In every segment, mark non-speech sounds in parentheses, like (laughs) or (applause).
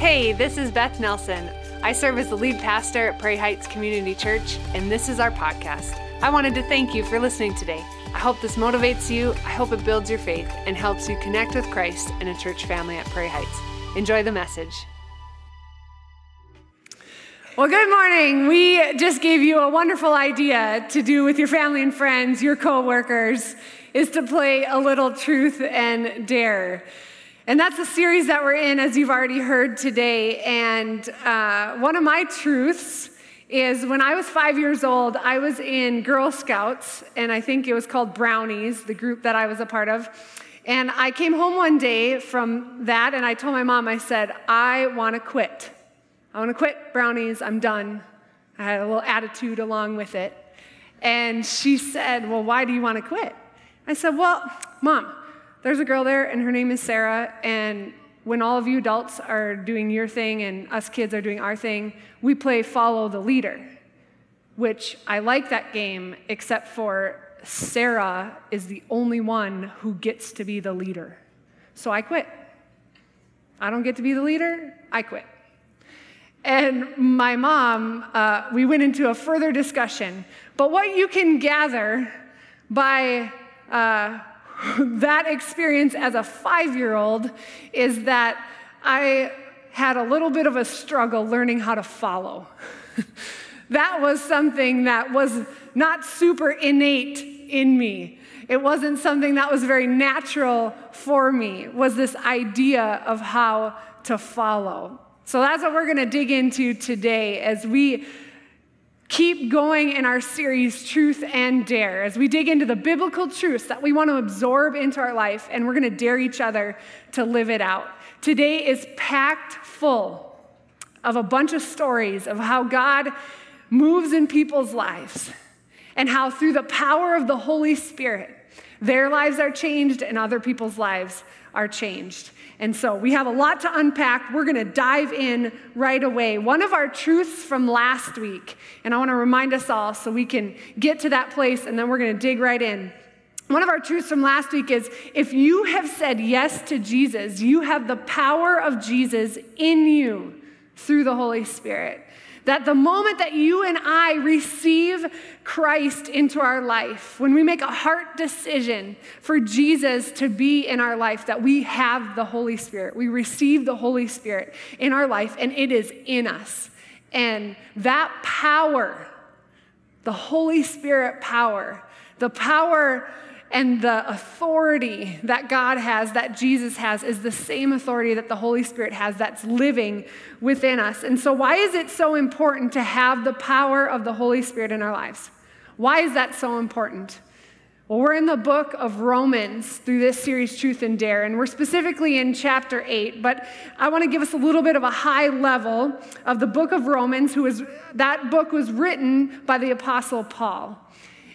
Hey, this is Beth Nelson. I serve as the lead pastor at Prairie Heights Community Church, and this is our podcast. I wanted to thank you for listening today. I hope this motivates you, I hope it builds your faith, and helps you connect with Christ and a church family at Prairie Heights. Enjoy the message. Well, good morning. We just gave you a wonderful idea to do with your family and friends, your coworkers, is to play a little truth and dare. And that's the series that we're in, as you've already heard today. And uh, one of my truths is when I was five years old, I was in Girl Scouts, and I think it was called Brownies, the group that I was a part of. And I came home one day from that, and I told my mom, I said, I want to quit. I want to quit Brownies. I'm done. I had a little attitude along with it. And she said, Well, why do you want to quit? I said, Well, mom, there's a girl there, and her name is Sarah. And when all of you adults are doing your thing and us kids are doing our thing, we play follow the leader, which I like that game, except for Sarah is the only one who gets to be the leader. So I quit. I don't get to be the leader, I quit. And my mom, uh, we went into a further discussion. But what you can gather by uh, (laughs) that experience as a five year old is that I had a little bit of a struggle learning how to follow. (laughs) that was something that was not super innate in me. It wasn't something that was very natural for me, was this idea of how to follow. So that's what we're going to dig into today as we keep going in our series, Truth and Dare, as we dig into the biblical truths that we want to absorb into our life, and we're going to dare each other to live it out. Today is packed full of a bunch of stories of how God moves in people's lives and how through the power of the Holy Spirit, their lives are changed and other people's lives are changed. And so we have a lot to unpack. We're going to dive in right away. One of our truths from last week, and I want to remind us all so we can get to that place and then we're going to dig right in. One of our truths from last week is if you have said yes to Jesus, you have the power of Jesus in you through the Holy Spirit. That the moment that you and I receive Christ into our life, when we make a heart decision for Jesus to be in our life, that we have the Holy Spirit. We receive the Holy Spirit in our life, and it is in us. And that power, the Holy Spirit power, the power and the authority that God has, that Jesus has, is the same authority that the Holy Spirit has that's living within us. And so, why is it so important to have the power of the Holy Spirit in our lives? Why is that so important? Well, we're in the book of Romans through this series, Truth and Dare, and we're specifically in chapter 8. But I want to give us a little bit of a high level of the book of Romans, who was, that book was written by the Apostle Paul.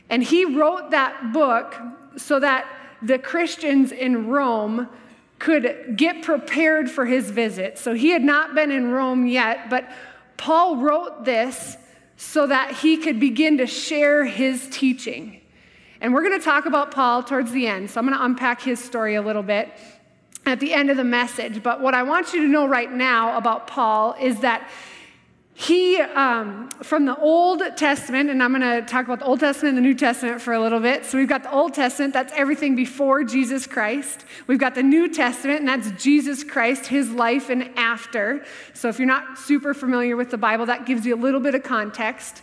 And he wrote that book so that the Christians in Rome could get prepared for his visit. So he had not been in Rome yet, but Paul wrote this so that he could begin to share his teaching. And we're going to talk about Paul towards the end. So I'm going to unpack his story a little bit at the end of the message. But what I want you to know right now about Paul is that he, um, from the Old Testament, and I'm going to talk about the Old Testament and the New Testament for a little bit. So we've got the Old Testament, that's everything before Jesus Christ. We've got the New Testament, and that's Jesus Christ, his life and after. So if you're not super familiar with the Bible, that gives you a little bit of context.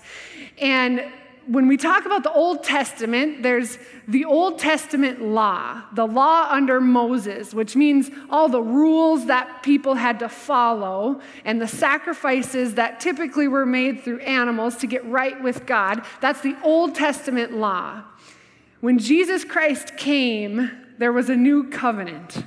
And when we talk about the Old Testament, there's the Old Testament law, the law under Moses, which means all the rules that people had to follow and the sacrifices that typically were made through animals to get right with God. That's the Old Testament law. When Jesus Christ came, there was a new covenant,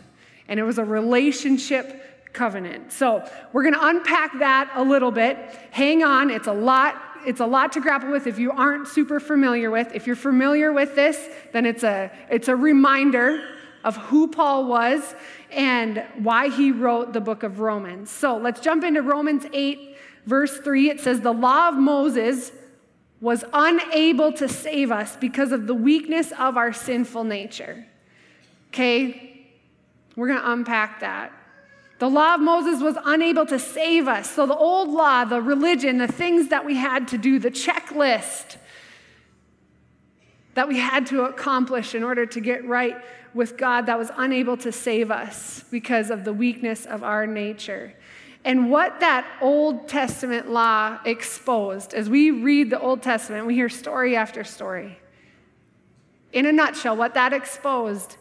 and it was a relationship covenant. So we're going to unpack that a little bit. Hang on, it's a lot it's a lot to grapple with if you aren't super familiar with. If you're familiar with this, then it's a, it's a reminder of who Paul was and why he wrote the book of Romans. So let's jump into Romans 8, verse 3. It says, The law of Moses was unable to save us because of the weakness of our sinful nature. Okay? We're going to unpack that. The law of Moses was unable to save us. So, the old law, the religion, the things that we had to do, the checklist that we had to accomplish in order to get right with God, that was unable to save us because of the weakness of our nature. And what that Old Testament law exposed, as we read the Old Testament, we hear story after story. In a nutshell, what that exposed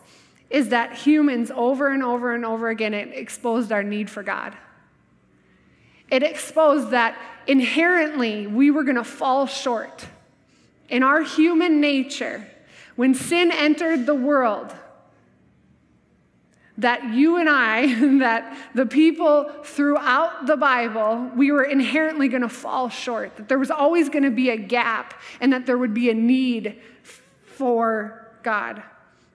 is that humans over and over and over again, it exposed our need for God. It exposed that inherently we were going to fall short. In our human nature, when sin entered the world, that you and I, (laughs) that the people throughout the Bible, we were inherently going to fall short, that there was always going to be a gap, and that there would be a need for God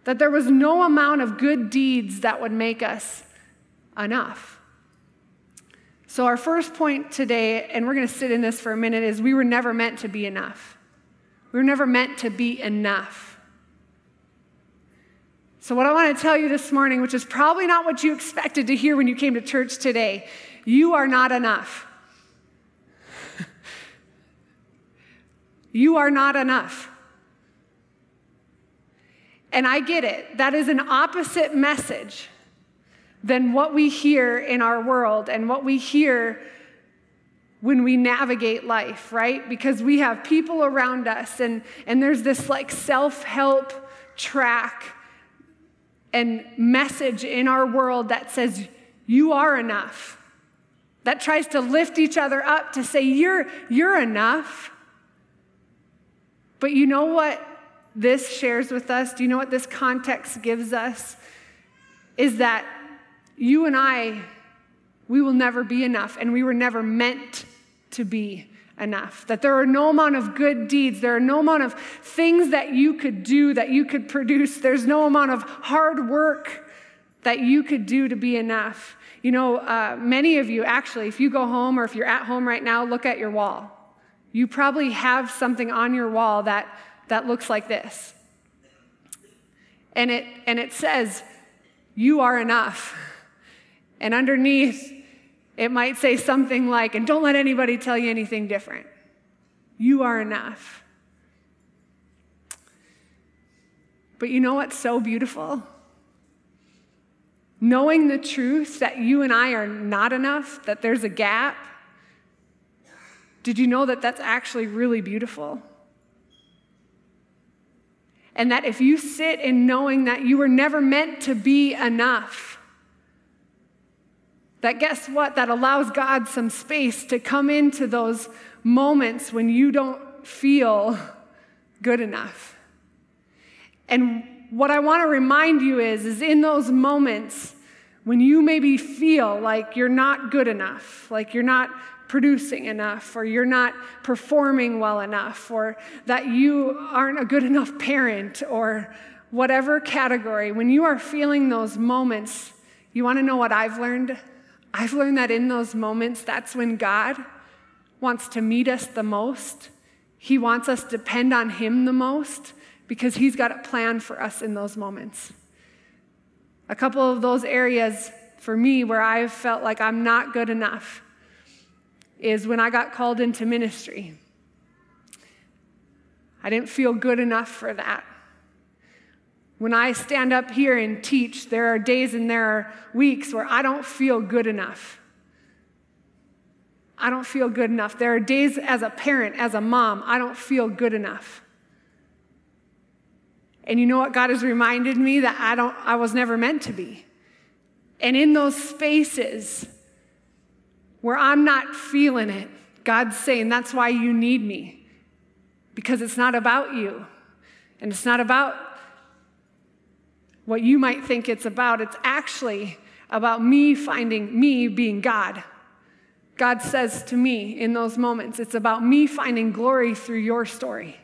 that there was no amount of good deeds that would make us enough. So, our first point today, and we're going to sit in this for a minute, is we were never meant to be enough. We were never meant to be enough. So, what I want to tell you this morning, which is probably not what you expected to hear when you came to church today, you are not enough. (laughs) you are not enough. And I get it. That is an opposite message than what we hear in our world and what we hear when we navigate life, right? Because we have people around us and, and there's this like self help track and message in our world that says, you are enough. That tries to lift each other up to say, you're, you're enough. But you know what? This shares with us, do you know what this context gives us? Is that you and I, we will never be enough, and we were never meant to be enough. That there are no amount of good deeds, there are no amount of things that you could do, that you could produce, there's no amount of hard work that you could do to be enough. You know, uh, many of you, actually, if you go home or if you're at home right now, look at your wall. You probably have something on your wall that that looks like this. And it, and it says, You are enough. And underneath, it might say something like, And don't let anybody tell you anything different. You are enough. But you know what's so beautiful? Knowing the truth that you and I are not enough, that there's a gap. Did you know that that's actually really beautiful? And that if you sit in knowing that you were never meant to be enough, that guess what? That allows God some space to come into those moments when you don't feel good enough. And what I want to remind you is, is in those moments when you maybe feel like you're not good enough, like you're not producing enough, or you're not performing well enough, or that you aren't a good enough parent, or whatever category, when you are feeling those moments, you want to know what I've learned? I've learned that in those moments, that's when God wants to meet us the most. He wants us to depend on Him the most because He's got a plan for us in those moments. A couple of those areas for me where I've felt like I'm not good enough is when I got called into ministry. I didn't feel good enough for that. When I stand up here and teach, there are days and there are weeks where I don't feel good enough. I don't feel good enough. There are days as a parent, as a mom, I don't feel good enough. And you know what God has reminded me that I don't I was never meant to be. And in those spaces, where I'm not feeling it, God's saying, That's why you need me. Because it's not about you. And it's not about what you might think it's about. It's actually about me finding me being God. God says to me in those moments, it's about me finding glory through your story.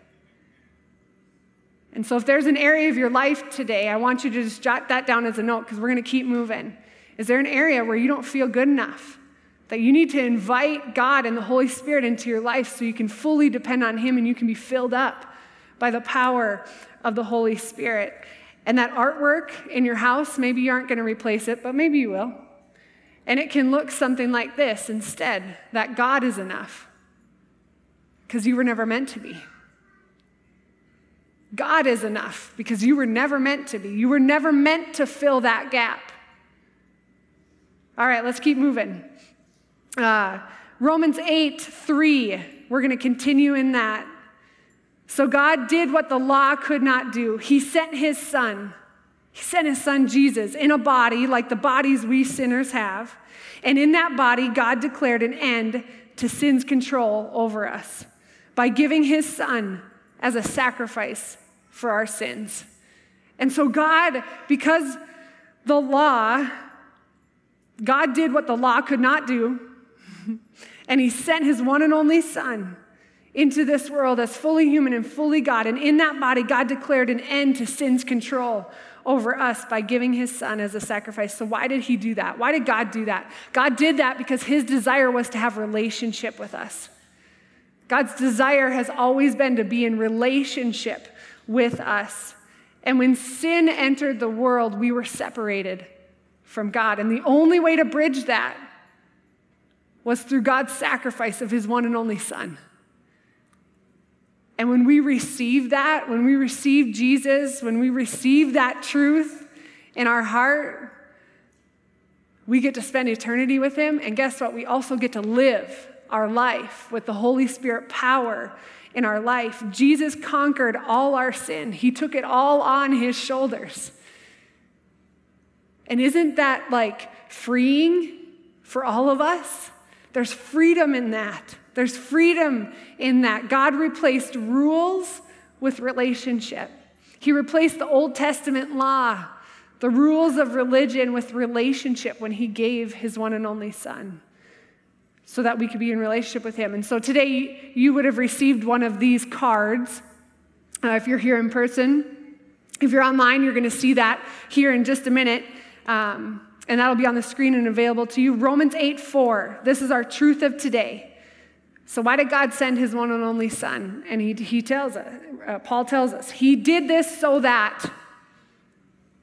And so, if there's an area of your life today, I want you to just jot that down as a note because we're going to keep moving. Is there an area where you don't feel good enough? That you need to invite God and the Holy Spirit into your life so you can fully depend on Him and you can be filled up by the power of the Holy Spirit. And that artwork in your house, maybe you aren't going to replace it, but maybe you will. And it can look something like this instead that God is enough because you were never meant to be. God is enough because you were never meant to be. You were never meant to fill that gap. All right, let's keep moving. Uh, Romans 8 3, we're going to continue in that. So God did what the law could not do. He sent his son. He sent his son Jesus in a body like the bodies we sinners have. And in that body, God declared an end to sin's control over us by giving his son as a sacrifice for our sins. And so, God, because the law, God did what the law could not do, (laughs) and he sent his one and only son into this world as fully human and fully God. And in that body, God declared an end to sin's control over us by giving his son as a sacrifice. So, why did he do that? Why did God do that? God did that because his desire was to have relationship with us. God's desire has always been to be in relationship with us. And when sin entered the world, we were separated from God. And the only way to bridge that was through God's sacrifice of his one and only Son. And when we receive that, when we receive Jesus, when we receive that truth in our heart, we get to spend eternity with him. And guess what? We also get to live our life with the Holy Spirit power in our life. Jesus conquered all our sin, He took it all on His shoulders. And isn't that like freeing for all of us? There's freedom in that. There's freedom in that. God replaced rules with relationship. He replaced the Old Testament law, the rules of religion, with relationship when He gave His one and only Son so that we could be in relationship with Him. And so today you would have received one of these cards uh, if you're here in person. If you're online, you're going to see that here in just a minute. Um, and that'll be on the screen and available to you. Romans 8 4. This is our truth of today. So, why did God send his one and only Son? And he, he tells us, uh, Paul tells us, he did this so that,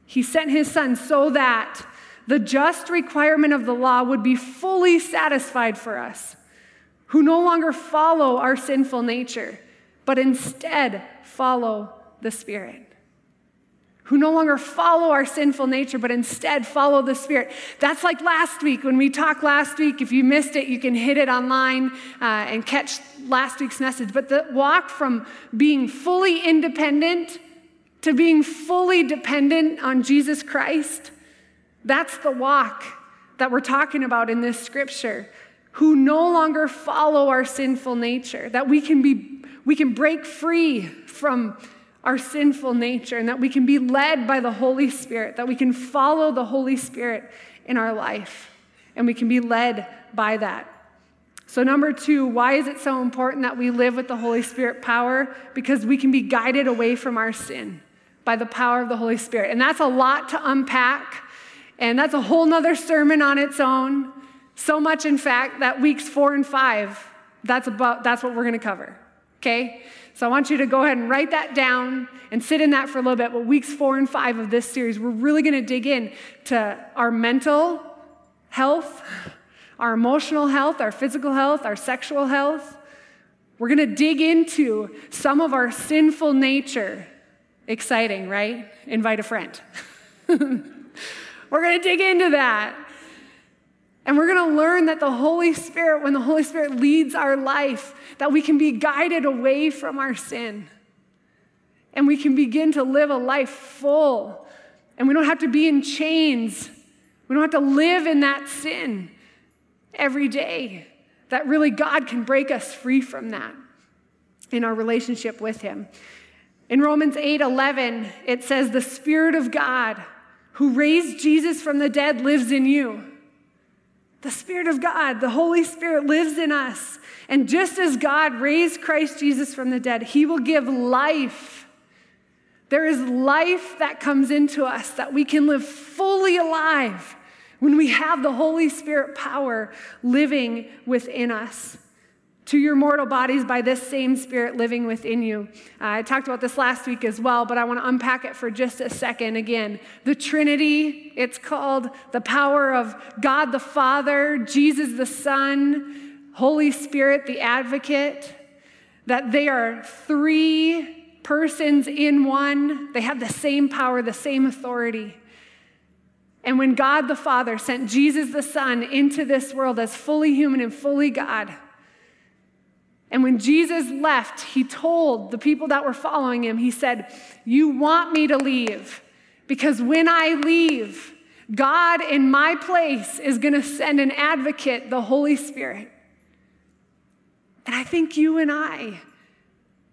he sent his Son so that the just requirement of the law would be fully satisfied for us, who no longer follow our sinful nature, but instead follow the Spirit. Who no longer follow our sinful nature, but instead follow the Spirit. That's like last week when we talked last week. If you missed it, you can hit it online uh, and catch last week's message. But the walk from being fully independent to being fully dependent on Jesus Christ that's the walk that we're talking about in this scripture, who no longer follow our sinful nature, that we can be we can break free from our sinful nature and that we can be led by the Holy Spirit, that we can follow the Holy Spirit in our life and we can be led by that. So, number two, why is it so important that we live with the Holy Spirit power? Because we can be guided away from our sin by the power of the Holy Spirit. And that's a lot to unpack. And that's a whole nother sermon on its own. So much, in fact, that weeks four and five, that's, about, that's what we're to cover. Okay? So I want you to go ahead and write that down and sit in that for a little bit. But weeks four and five of this series, we're really going to dig in to our mental health, our emotional health, our physical health, our sexual health. We're going to dig into some of our sinful nature. Exciting, right? Invite a friend. (laughs) We're going to dig into that. And we're going to learn that the Holy Spirit, when the Holy Spirit leads our life, that we can be guided away from our sin. And we can begin to live a life full. And we don't have to be in chains. We don't have to live in that sin every day. That really God can break us free from that in our relationship with Him. In Romans 8 11, it says, The Spirit of God who raised Jesus from the dead lives in you. The Spirit of God, the Holy Spirit lives in us. And just as God raised Christ Jesus from the dead, He will give life. There is life that comes into us that we can live fully alive when we have the Holy Spirit power living within us. To your mortal bodies by this same Spirit living within you. Uh, I talked about this last week as well, but I want to unpack it for just a second again. The Trinity, it's called the power of God the Father, Jesus the Son, Holy Spirit the Advocate, that they are three persons in one. They have the same power, the same authority. And when God the Father sent Jesus the Son into this world as fully human and fully God, and when Jesus left, he told the people that were following him, he said, You want me to leave because when I leave, God in my place is going to send an advocate, the Holy Spirit. And I think you and I,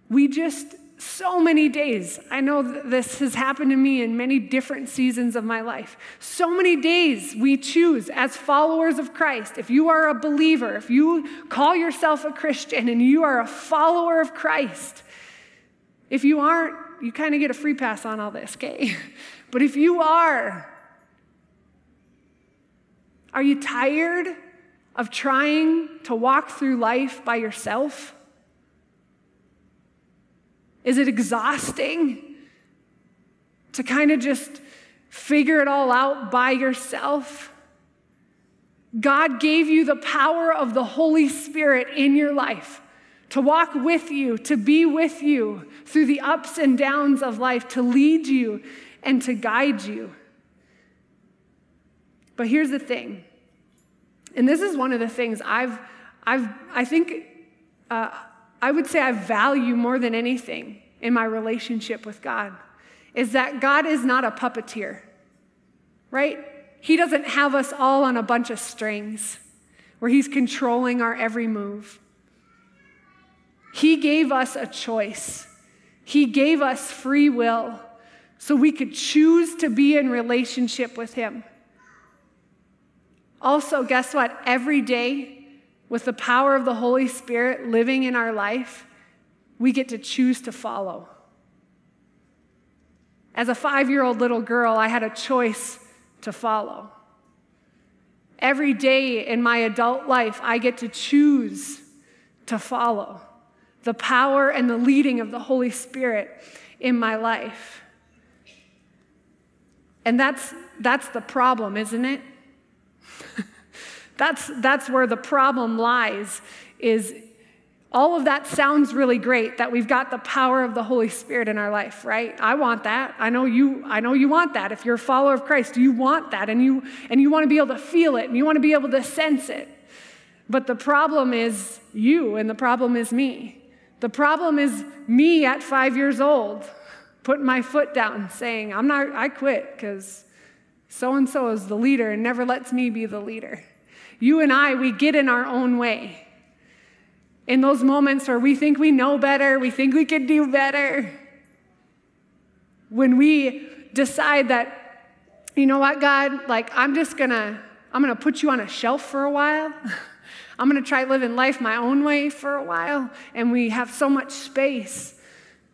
we just so many days. I know this has happened to me in many different seasons of my life. So many days we choose as followers of Christ. If you are a believer, if you call yourself a Christian and you are a follower of Christ, if you aren't, you kind of get a free pass on all this, okay? (laughs) But if you are, are you tired of trying to walk through life by yourself? Is it exhausting to kind of just figure it all out by yourself? God gave you the power of the Holy Spirit in your life to walk with you, to be with you through the ups and downs of life, to lead you and to guide you. But here's the thing, and this is one of the things I've, I've I think, uh, I would say I value more than anything in my relationship with God is that God is not a puppeteer, right? He doesn't have us all on a bunch of strings where He's controlling our every move. He gave us a choice, He gave us free will so we could choose to be in relationship with Him. Also, guess what? Every day, with the power of the Holy Spirit living in our life, we get to choose to follow. As a five year old little girl, I had a choice to follow. Every day in my adult life, I get to choose to follow the power and the leading of the Holy Spirit in my life. And that's, that's the problem, isn't it? That's, that's where the problem lies is all of that sounds really great that we've got the power of the Holy Spirit in our life, right? I want that. I know you I know you want that. If you're a follower of Christ, you want that and you and you want to be able to feel it and you want to be able to sense it. But the problem is you and the problem is me. The problem is me at 5 years old putting my foot down saying, "I'm not I quit cuz so and so is the leader and never lets me be the leader." You and I, we get in our own way. In those moments where we think we know better, we think we could do better. When we decide that, you know what, God, like, I'm just gonna, I'm gonna put you on a shelf for a while. (laughs) I'm gonna try living life my own way for a while. And we have so much space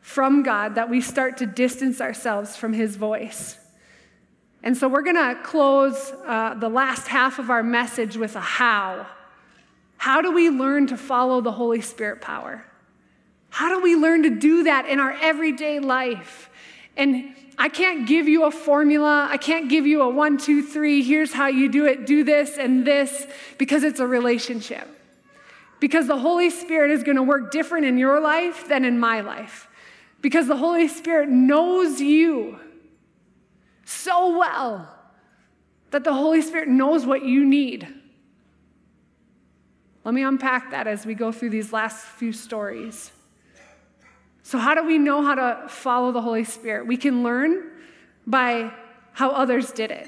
from God that we start to distance ourselves from His voice. And so we're going to close uh, the last half of our message with a how. How do we learn to follow the Holy Spirit power? How do we learn to do that in our everyday life? And I can't give you a formula. I can't give you a one, two, three, here's how you do it, do this and this, because it's a relationship. Because the Holy Spirit is going to work different in your life than in my life. Because the Holy Spirit knows you so well that the Holy Spirit knows what you need. Let me unpack that as we go through these last few stories. So, how do we know how to follow the Holy Spirit? We can learn by how others did it.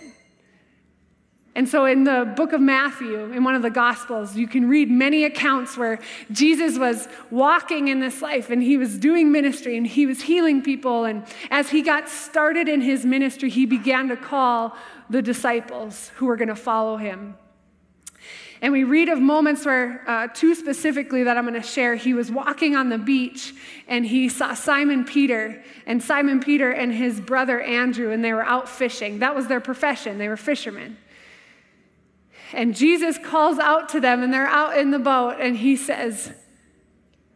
And so, in the book of Matthew, in one of the Gospels, you can read many accounts where Jesus was walking in this life and he was doing ministry and he was healing people. And as he got started in his ministry, he began to call the disciples who were going to follow him. And we read of moments where, uh, two specifically that I'm going to share, he was walking on the beach and he saw Simon Peter and Simon Peter and his brother Andrew, and they were out fishing. That was their profession, they were fishermen. And Jesus calls out to them, and they're out in the boat, and he says,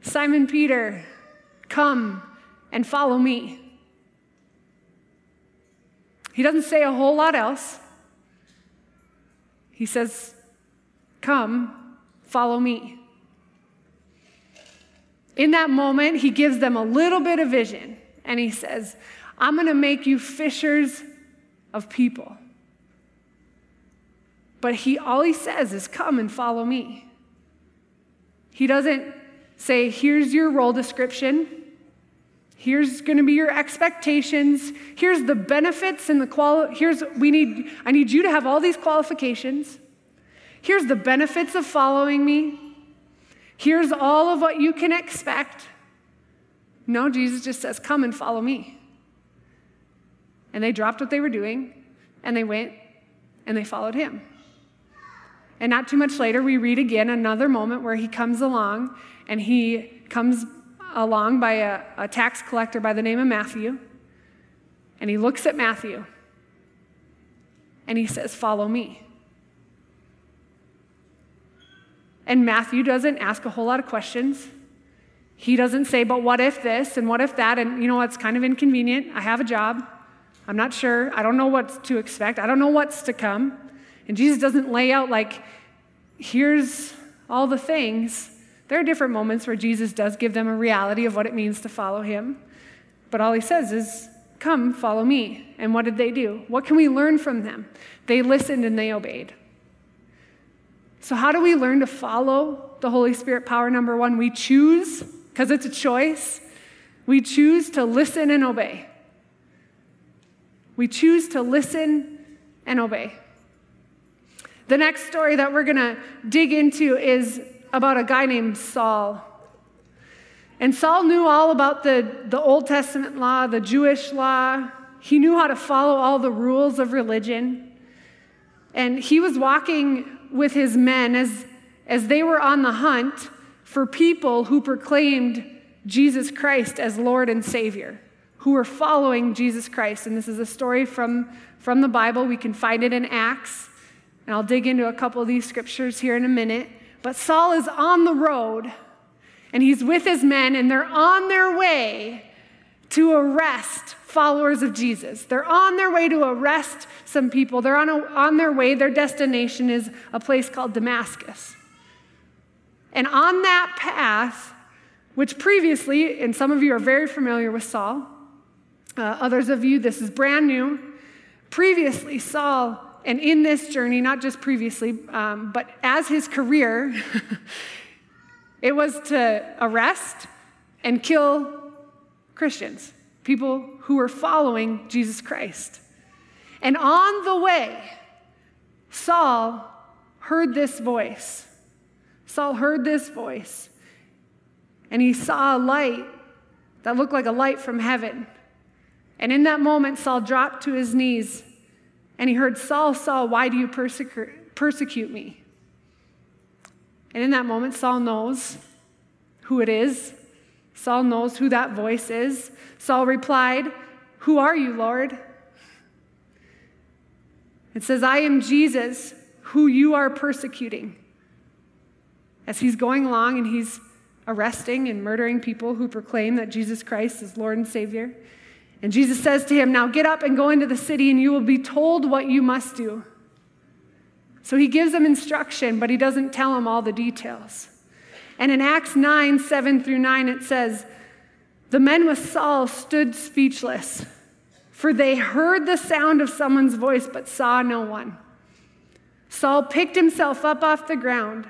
Simon Peter, come and follow me. He doesn't say a whole lot else. He says, Come, follow me. In that moment, he gives them a little bit of vision and he says, I'm going to make you fishers of people. But he all he says is come and follow me. He doesn't say, here's your role description. Here's going to be your expectations. Here's the benefits and the qual here's we need I need you to have all these qualifications. Here's the benefits of following me. Here's all of what you can expect. No, Jesus just says, Come and follow me. And they dropped what they were doing and they went and they followed him. And not too much later, we read again another moment where he comes along and he comes along by a, a tax collector by the name of Matthew. And he looks at Matthew and he says, Follow me. And Matthew doesn't ask a whole lot of questions. He doesn't say, but what if this and what if that? And you know, it's kind of inconvenient. I have a job. I'm not sure. I don't know what to expect. I don't know what's to come. And Jesus doesn't lay out, like, here's all the things. There are different moments where Jesus does give them a reality of what it means to follow him. But all he says is, Come, follow me. And what did they do? What can we learn from them? They listened and they obeyed. So, how do we learn to follow the Holy Spirit power? Number one, we choose because it's a choice. We choose to listen and obey. We choose to listen and obey. The next story that we're going to dig into is about a guy named Saul. And Saul knew all about the, the Old Testament law, the Jewish law. He knew how to follow all the rules of religion. And he was walking with his men as, as they were on the hunt for people who proclaimed Jesus Christ as Lord and Savior, who were following Jesus Christ. And this is a story from, from the Bible. We can find it in Acts. And I'll dig into a couple of these scriptures here in a minute. But Saul is on the road, and he's with his men, and they're on their way to arrest followers of Jesus. They're on their way to arrest some people. They're on, a, on their way, their destination is a place called Damascus. And on that path, which previously, and some of you are very familiar with Saul, uh, others of you, this is brand new. Previously, Saul, and in this journey, not just previously, um, but as his career, (laughs) it was to arrest and kill Christians, people who were following Jesus Christ. And on the way, Saul heard this voice Saul heard this voice, and he saw a light that looked like a light from heaven. And in that moment, Saul dropped to his knees and he heard, Saul, Saul, why do you persecute, me? And in that moment, Saul knows who it is. Saul knows who that voice is. Saul replied, Who are you, Lord? It says, I am Jesus, who you are persecuting as he's going along and he's arresting and murdering people who proclaim that Jesus Christ is Lord and Savior. And Jesus says to him, Now get up and go into the city, and you will be told what you must do. So he gives them instruction, but he doesn't tell them all the details. And in Acts 9 7 through 9, it says, The men with Saul stood speechless, for they heard the sound of someone's voice, but saw no one. Saul picked himself up off the ground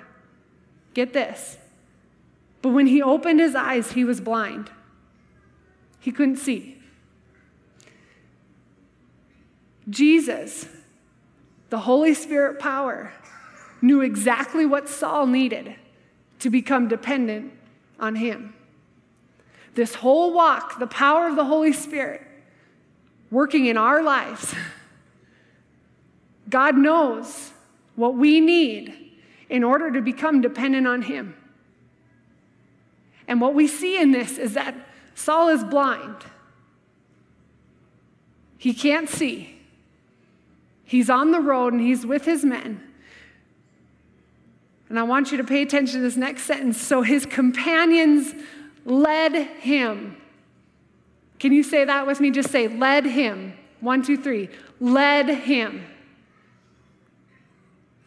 Get this. But when he opened his eyes, he was blind. He couldn't see. Jesus, the Holy Spirit power, knew exactly what Saul needed to become dependent on him. This whole walk, the power of the Holy Spirit working in our lives, God knows what we need in order to become dependent on Him. And what we see in this is that Saul is blind. He can't see. He's on the road and he's with his men. And I want you to pay attention to this next sentence. So his companions led him. Can you say that with me? Just say, led him. One, two, three. Led him.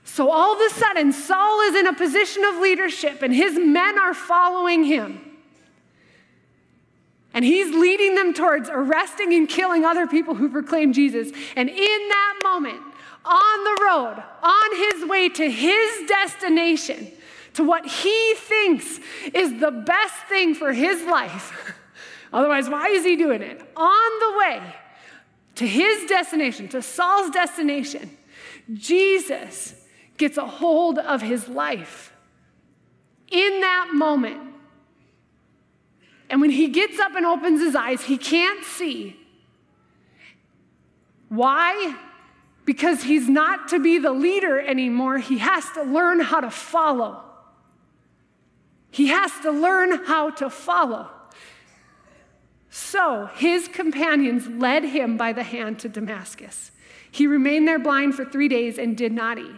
So all of a sudden, Saul is in a position of leadership and his men are following him. And he's leading them towards arresting and killing other people who proclaim Jesus. And in that moment, on the road, on his way to his destination, to what he thinks is the best thing for his life. (laughs) Otherwise, why is he doing it? On the way to his destination, to Saul's destination, Jesus gets a hold of his life. In that moment, and when he gets up and opens his eyes, he can't see. Why? Because he's not to be the leader anymore. He has to learn how to follow. He has to learn how to follow. So his companions led him by the hand to Damascus. He remained there blind for three days and did not eat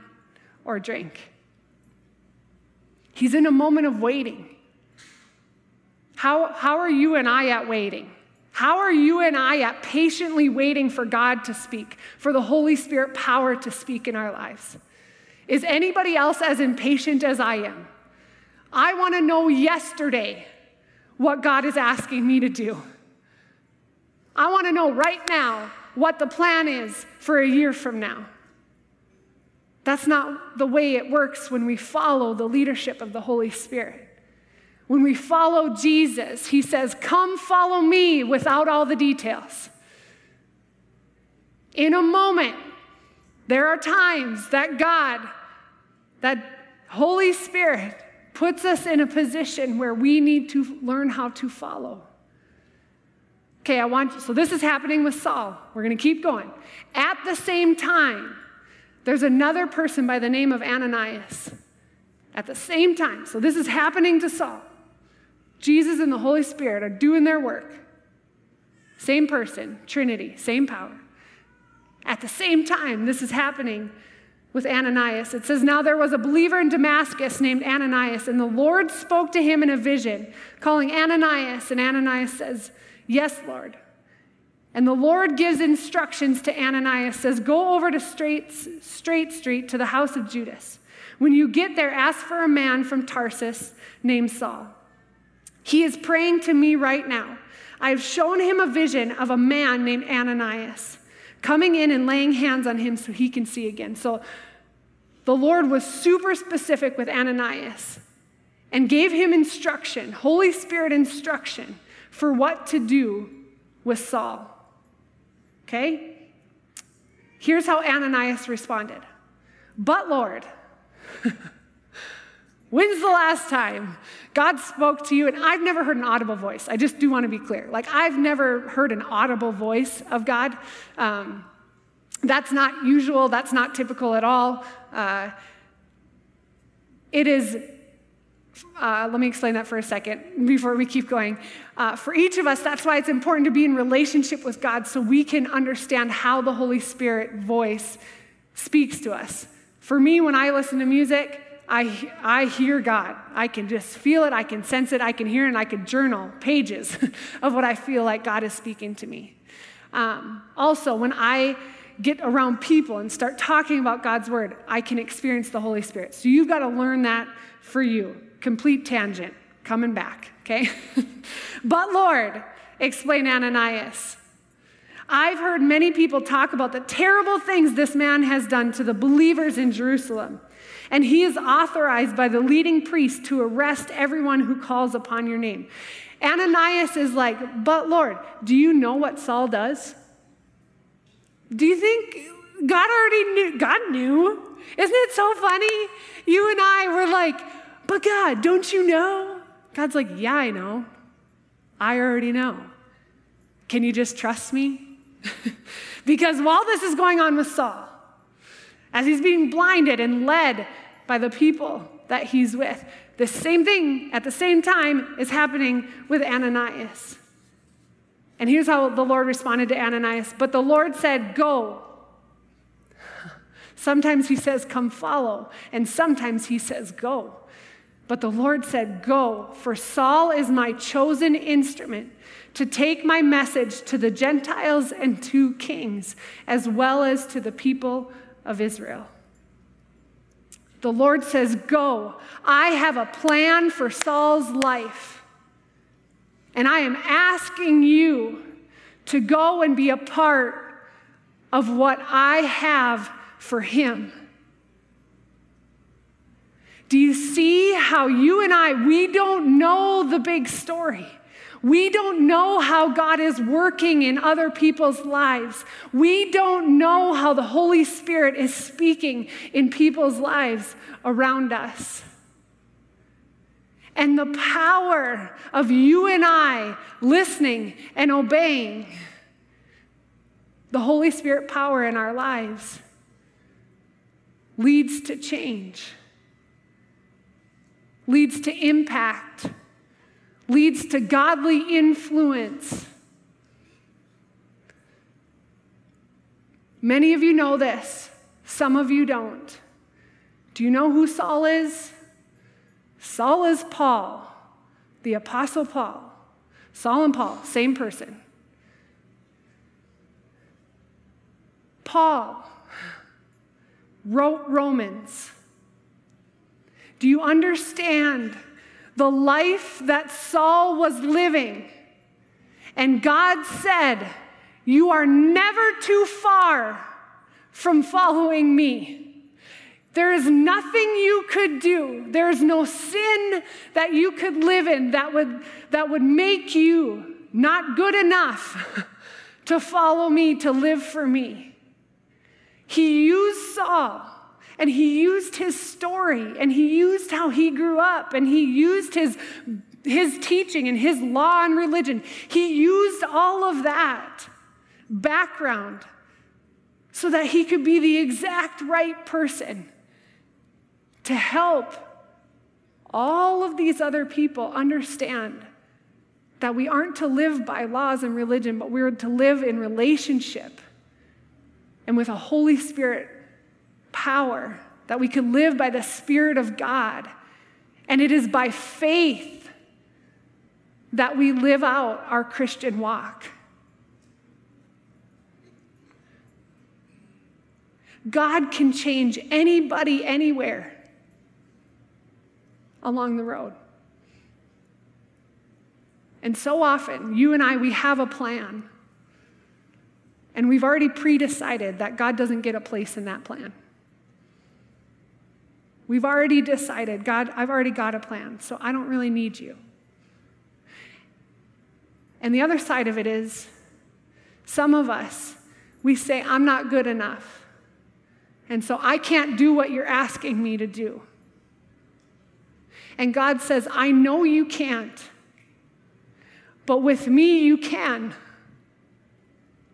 or drink. He's in a moment of waiting. How, how are you and I at waiting? How are you and I at patiently waiting for God to speak, for the Holy Spirit power to speak in our lives? Is anybody else as impatient as I am? I want to know yesterday what God is asking me to do. I want to know right now what the plan is for a year from now. That's not the way it works when we follow the leadership of the Holy Spirit. When we follow Jesus, he says, Come follow me without all the details. In a moment, there are times that God, that Holy Spirit, puts us in a position where we need to learn how to follow. Okay, I want you, so this is happening with Saul. We're going to keep going. At the same time, there's another person by the name of Ananias. At the same time, so this is happening to Saul. Jesus and the Holy Spirit are doing their work. Same person, Trinity, same power. At the same time, this is happening with Ananias. It says, Now there was a believer in Damascus named Ananias, and the Lord spoke to him in a vision, calling Ananias. And Ananias says, Yes, Lord. And the Lord gives instructions to Ananias, says, Go over to Straight, Straight Street to the house of Judas. When you get there, ask for a man from Tarsus named Saul. He is praying to me right now. I have shown him a vision of a man named Ananias coming in and laying hands on him so he can see again. So the Lord was super specific with Ananias and gave him instruction, Holy Spirit instruction, for what to do with Saul. Okay? Here's how Ananias responded But Lord, (laughs) When's the last time God spoke to you? And I've never heard an audible voice. I just do want to be clear. Like, I've never heard an audible voice of God. Um, that's not usual, that's not typical at all. Uh, it is, uh, let me explain that for a second before we keep going. Uh, for each of us, that's why it's important to be in relationship with God so we can understand how the Holy Spirit voice speaks to us. For me, when I listen to music, I, I hear God. I can just feel it, I can sense it, I can hear it, and I can journal pages (laughs) of what I feel like God is speaking to me. Um, also, when I get around people and start talking about God's word, I can experience the Holy Spirit. So you've got to learn that for you. Complete tangent, coming back, okay? (laughs) but Lord, explain Ananias. I've heard many people talk about the terrible things this man has done to the believers in Jerusalem. And he is authorized by the leading priest to arrest everyone who calls upon your name. Ananias is like, But Lord, do you know what Saul does? Do you think God already knew? God knew. Isn't it so funny? You and I were like, But God, don't you know? God's like, Yeah, I know. I already know. Can you just trust me? (laughs) because while this is going on with Saul, as he's being blinded and led by the people that he's with. The same thing at the same time is happening with Ananias. And here's how the Lord responded to Ananias But the Lord said, Go. Sometimes he says, Come follow. And sometimes he says, Go. But the Lord said, Go, for Saul is my chosen instrument to take my message to the Gentiles and to kings, as well as to the people of Israel. The Lord says, Go. I have a plan for Saul's life. And I am asking you to go and be a part of what I have for him. Do you see how you and I, we don't know the big story? We don't know how God is working in other people's lives. We don't know how the Holy Spirit is speaking in people's lives around us. And the power of you and I listening and obeying the Holy Spirit power in our lives leads to change, leads to impact, leads to godly influence. Many of you know this, some of you don't. Do you know who Saul is? Saul is Paul, the Apostle Paul. Saul and Paul, same person. Paul wrote Romans. Do you understand the life that Saul was living? And God said, You are never too far from following me. There is nothing you could do. There is no sin that you could live in that would, that would make you not good enough (laughs) to follow me, to live for me. He used Saul and he used his story and he used how he grew up and he used his, his teaching and his law and religion. He used all of that background so that he could be the exact right person to help all of these other people understand that we aren't to live by laws and religion, but we're to live in relationship and with a Holy Spirit power, that we can live by the Spirit of God. And it is by faith that we live out our Christian walk. God can change anybody anywhere along the road. And so often, you and I, we have a plan. And we've already pre decided that God doesn't get a place in that plan. We've already decided, God, I've already got a plan, so I don't really need you. And the other side of it is, some of us, we say, I'm not good enough. And so I can't do what you're asking me to do. And God says, I know you can't, but with me you can.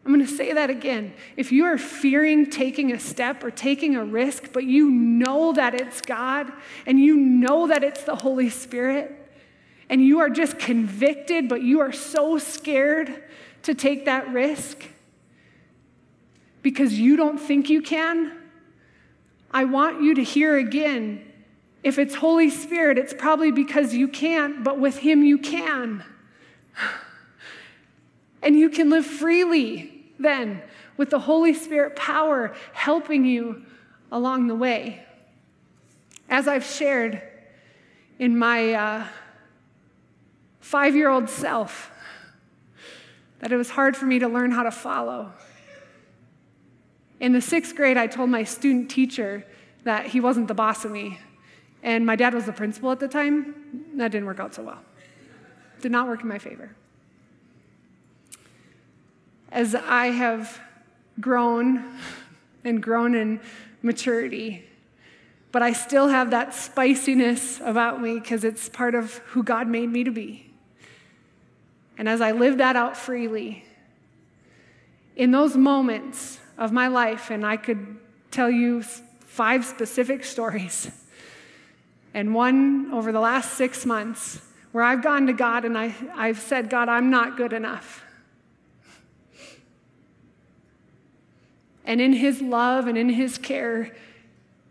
I'm going to say that again. If you are fearing taking a step or taking a risk, but you know that it's God and you know that it's the Holy Spirit, and you are just convicted, but you are so scared to take that risk because you don't think you can, I want you to hear again if it's Holy Spirit, it's probably because you can't, but with Him you can. (sighs) And you can live freely then with the Holy Spirit power helping you along the way. As I've shared in my uh, five year old self, that it was hard for me to learn how to follow. In the sixth grade, I told my student teacher that he wasn't the boss of me. And my dad was the principal at the time. That didn't work out so well. Did not work in my favor as I have grown and grown in maturity. But I still have that spiciness about me because it's part of who God made me to be. And as I live that out freely, in those moments of my life, and I could tell you five specific (laughs) stories, and one over the last six months where I've gone to God and I, I've said, God, I'm not good enough. And in his love and in his care,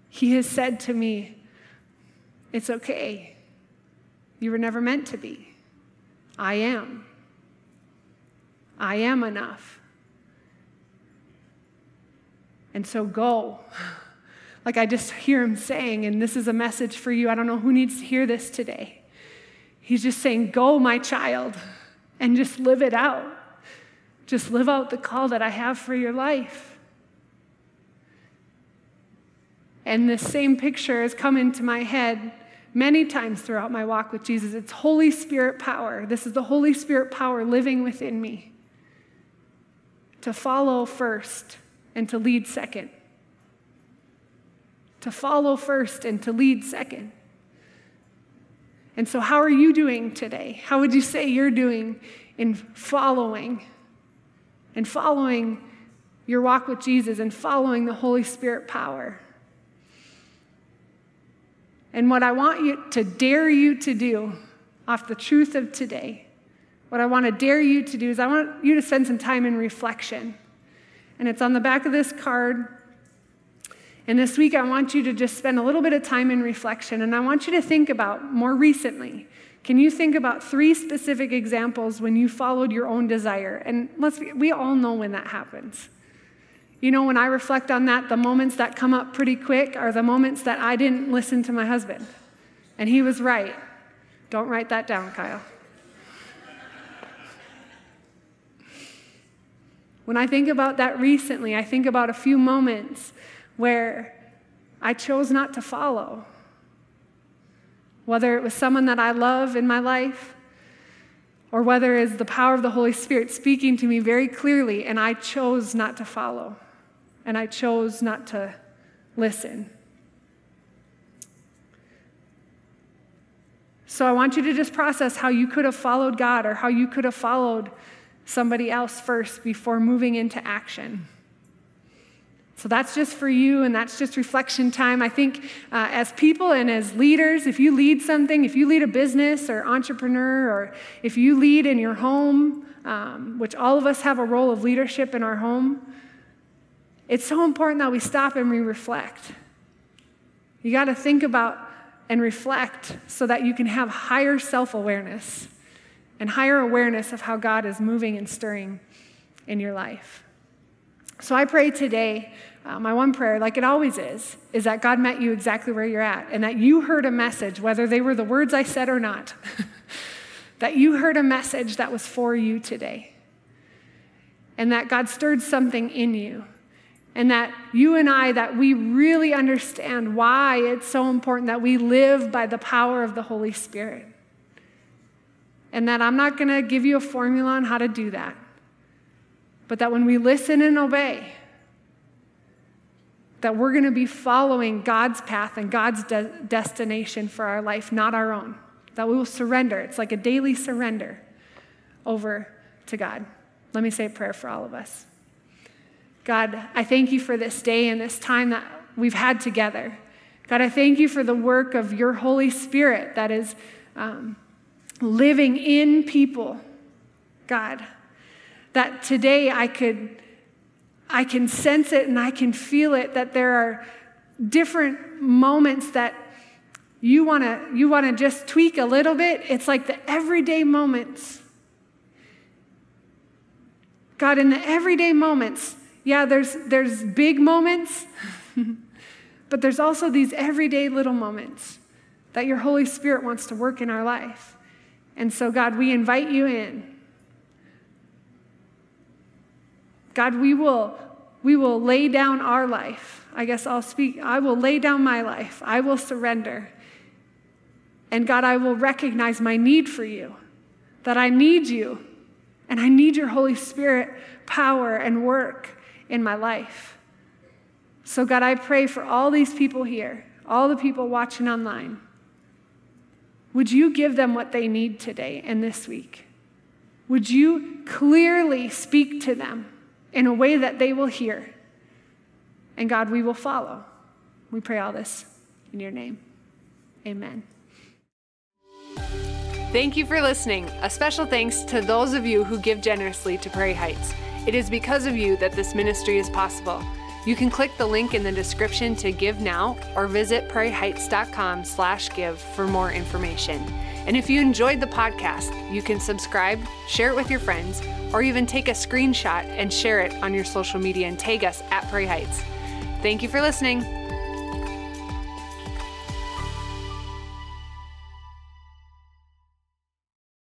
he has said to me, It's okay. You were never meant to be. I am. I am enough. And so go. (laughs) Like I just hear him saying, and this is a message for you. I don't know who needs to hear this today. He's just saying, Go, my child, and just live it out. Just live out the call that I have for your life. And this same picture has come into my head many times throughout my walk with Jesus. It's Holy Spirit power. This is the Holy Spirit power living within me to follow first and to lead second. To follow first and to lead second. And so, how are you doing today? How would you say you're doing in following and following your walk with Jesus and following the Holy Spirit power? And what I want you to dare you to do off the truth of today, what I want to dare you to do is I want you to spend some time in reflection. And it's on the back of this card. And this week, I want you to just spend a little bit of time in reflection. And I want you to think about more recently. Can you think about three specific examples when you followed your own desire? And let's we all know when that happens. You know, when I reflect on that, the moments that come up pretty quick are the moments that I didn't listen to my husband. And he was right. Don't write that down, Kyle. When I think about that recently, I think about a few moments where I chose not to follow. Whether it was someone that I love in my life, or whether it's the power of the Holy Spirit speaking to me very clearly, and I chose not to follow and I chose not to listen. So I want you to just process how you could have followed God or how you could have followed somebody else first before moving into action. So that's just for you, and that's just reflection time. I think uh, as people and as leaders, if you lead something, if you lead a business or entrepreneur, or if you lead in your home, um, which all of us have a role of leadership in our home, it's so important that we stop and we reflect. You got to think about and reflect so that you can have higher self awareness and higher awareness of how God is moving and stirring in your life. So I pray today, uh, my one prayer, like it always is, is that God met you exactly where you're at and that you heard a message, whether they were the words I said or not, (laughs) that you heard a message that was for you today. And that God stirred something in you and that you and I, that we really understand why it's so important that we live by the power of the Holy Spirit. And that I'm not going to give you a formula on how to do that, but that when we listen and obey, that we're going to be following God's path and God's de- destination for our life, not our own. That we will surrender. It's like a daily surrender over to God. Let me say a prayer for all of us. God, I thank you for this day and this time that we've had together. God, I thank you for the work of your Holy Spirit that is um, living in people. God, that today I could, I can sense it and I can feel it that there are different moments that you want to you want to just tweak a little bit. It's like the everyday moments. God, in the everyday moments, yeah, there's, there's big moments, (laughs) but there's also these everyday little moments that your Holy Spirit wants to work in our life. And so, God, we invite you in. God, we will, we will lay down our life. I guess I'll speak. I will lay down my life. I will surrender. And God, I will recognize my need for you, that I need you, and I need your Holy Spirit power and work in my life. So, God, I pray for all these people here, all the people watching online. Would you give them what they need today and this week? Would you clearly speak to them in a way that they will hear? And God, we will follow. We pray all this in your name. Amen. Thank you for listening. A special thanks to those of you who give generously to Prairie Heights. It is because of you that this ministry is possible. You can click the link in the description to give now or visit prairieheights.com slash give for more information. And if you enjoyed the podcast, you can subscribe, share it with your friends, or even take a screenshot and share it on your social media and tag us at Prairie Heights. Thank you for listening.